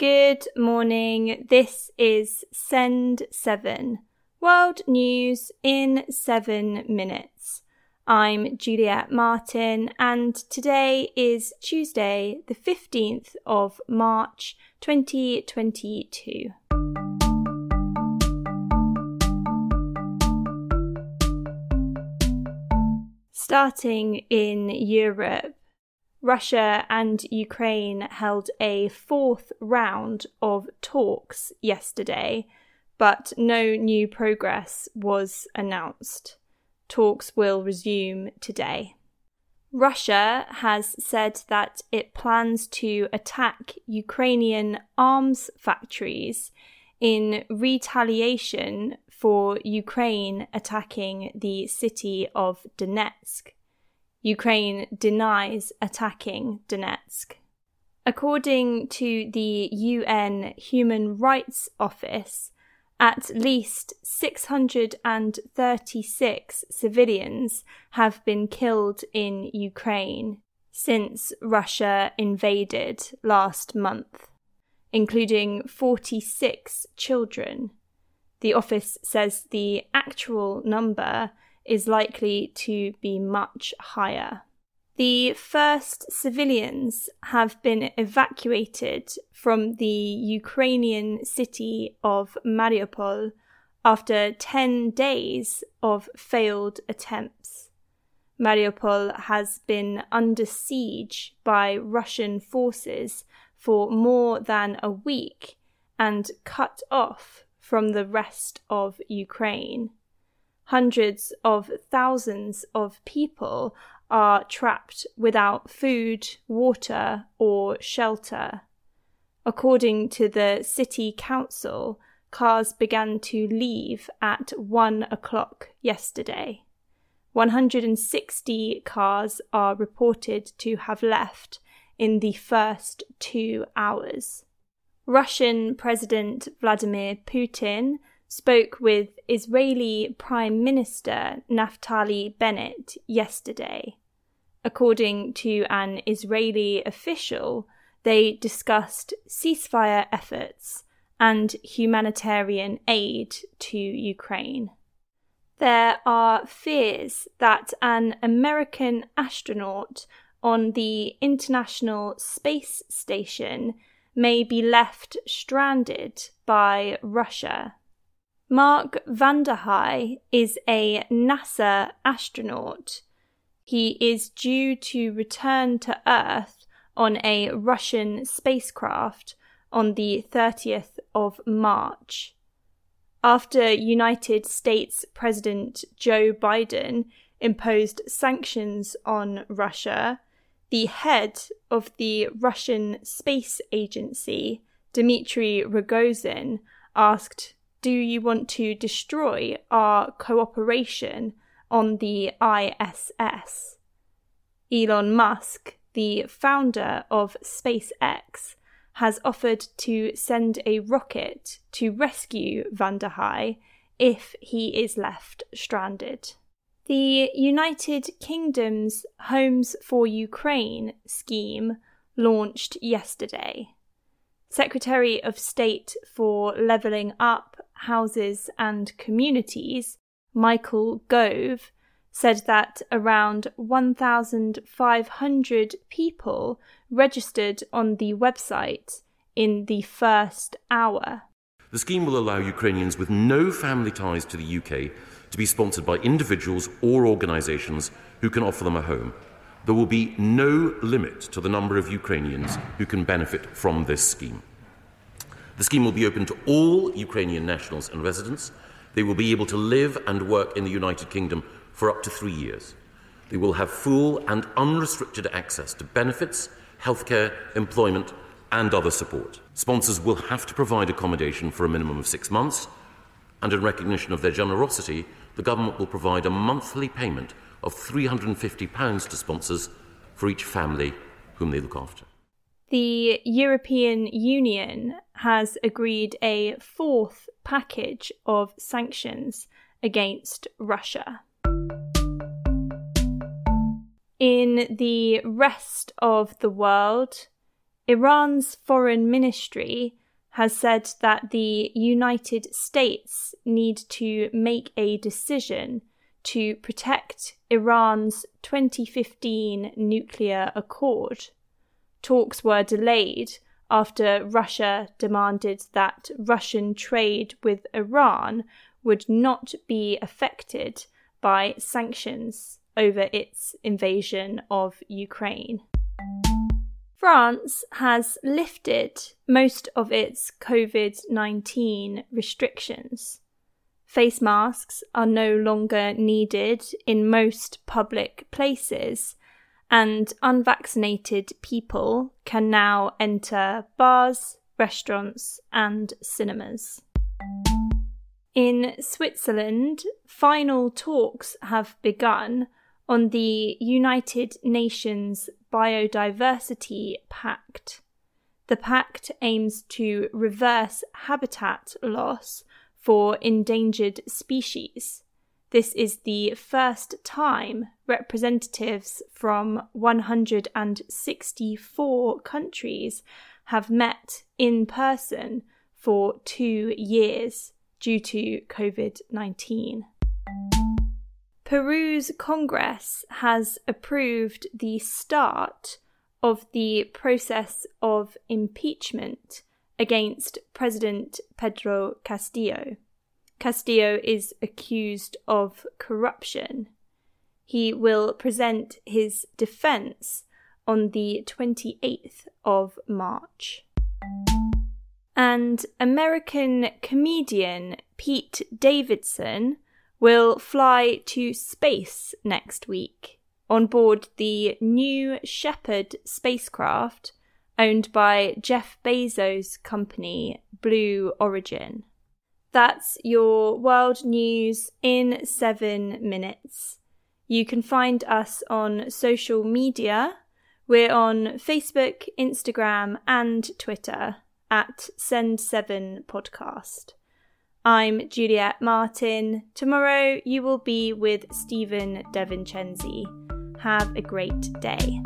Good morning. This is Send 7 World News in 7 minutes. I'm Juliet Martin, and today is Tuesday, the 15th of March 2022. Starting in Europe, Russia and Ukraine held a fourth round of talks yesterday, but no new progress was announced. Talks will resume today. Russia has said that it plans to attack Ukrainian arms factories in retaliation for Ukraine attacking the city of Donetsk. Ukraine denies attacking Donetsk. According to the UN Human Rights Office, at least 636 civilians have been killed in Ukraine since Russia invaded last month, including 46 children. The office says the actual number is likely to be much higher. The first civilians have been evacuated from the Ukrainian city of Mariupol after 10 days of failed attempts. Mariupol has been under siege by Russian forces for more than a week and cut off from the rest of Ukraine hundreds of thousands of people are trapped without food, water, or shelter. According to the city council, cars began to leave at one o'clock yesterday. 160 cars are reported to have left in the first two hours. Russian President Vladimir Putin spoke with Israeli Prime Minister Naftali Bennett yesterday. According to an Israeli official, they discussed ceasefire efforts and humanitarian aid to Ukraine. There are fears that an American astronaut on the International Space Station may be left stranded by Russia. Mark Vande Hei is a NASA astronaut. He is due to return to Earth on a Russian spacecraft on the 30th of March. After United States President Joe Biden imposed sanctions on Russia, the head of the Russian Space Agency, Dmitry Rogozin, asked do you want to destroy our cooperation on the ISS? Elon Musk, the founder of SpaceX, has offered to send a rocket to rescue Vande Hei if he is left stranded. The United Kingdom's Homes for Ukraine scheme launched yesterday. Secretary of State for Levelling Up Houses and Communities, Michael Gove, said that around 1,500 people registered on the website in the first hour. The scheme will allow Ukrainians with no family ties to the UK to be sponsored by individuals or organisations who can offer them a home. There will be no limit to the number of Ukrainians who can benefit from this scheme. The scheme will be open to all Ukrainian nationals and residents. They will be able to live and work in the United Kingdom for up to three years. They will have full and unrestricted access to benefits, healthcare, employment, and other support. Sponsors will have to provide accommodation for a minimum of six months, and in recognition of their generosity, the government will provide a monthly payment of £350 to sponsors for each family whom they look after the European Union has agreed a fourth package of sanctions against Russia. In the rest of the world, Iran's foreign ministry has said that the United States need to make a decision to protect Iran's 2015 nuclear accord. Talks were delayed after Russia demanded that Russian trade with Iran would not be affected by sanctions over its invasion of Ukraine. France has lifted most of its COVID 19 restrictions. Face masks are no longer needed in most public places, and unvaccinated people can now enter bars, restaurants, and cinemas. In Switzerland, final talks have begun on the United Nations Biodiversity Pact. The pact aims to reverse habitat loss for endangered species. This is the first time representatives from 164 countries have met in person for two years due to COVID 19. Peru's Congress has approved the start of the process of impeachment against President Pedro Castillo. Castillo is accused of corruption. He will present his defense on the 28th of March. And American comedian Pete Davidson will fly to space next week on board the New Shepard spacecraft owned by Jeff Bezos' company Blue Origin. That's your world news in seven minutes. You can find us on social media. We're on Facebook, Instagram, and Twitter at Send7 Podcast. I'm Juliet Martin. Tomorrow you will be with Stephen DeVincenzi. Have a great day.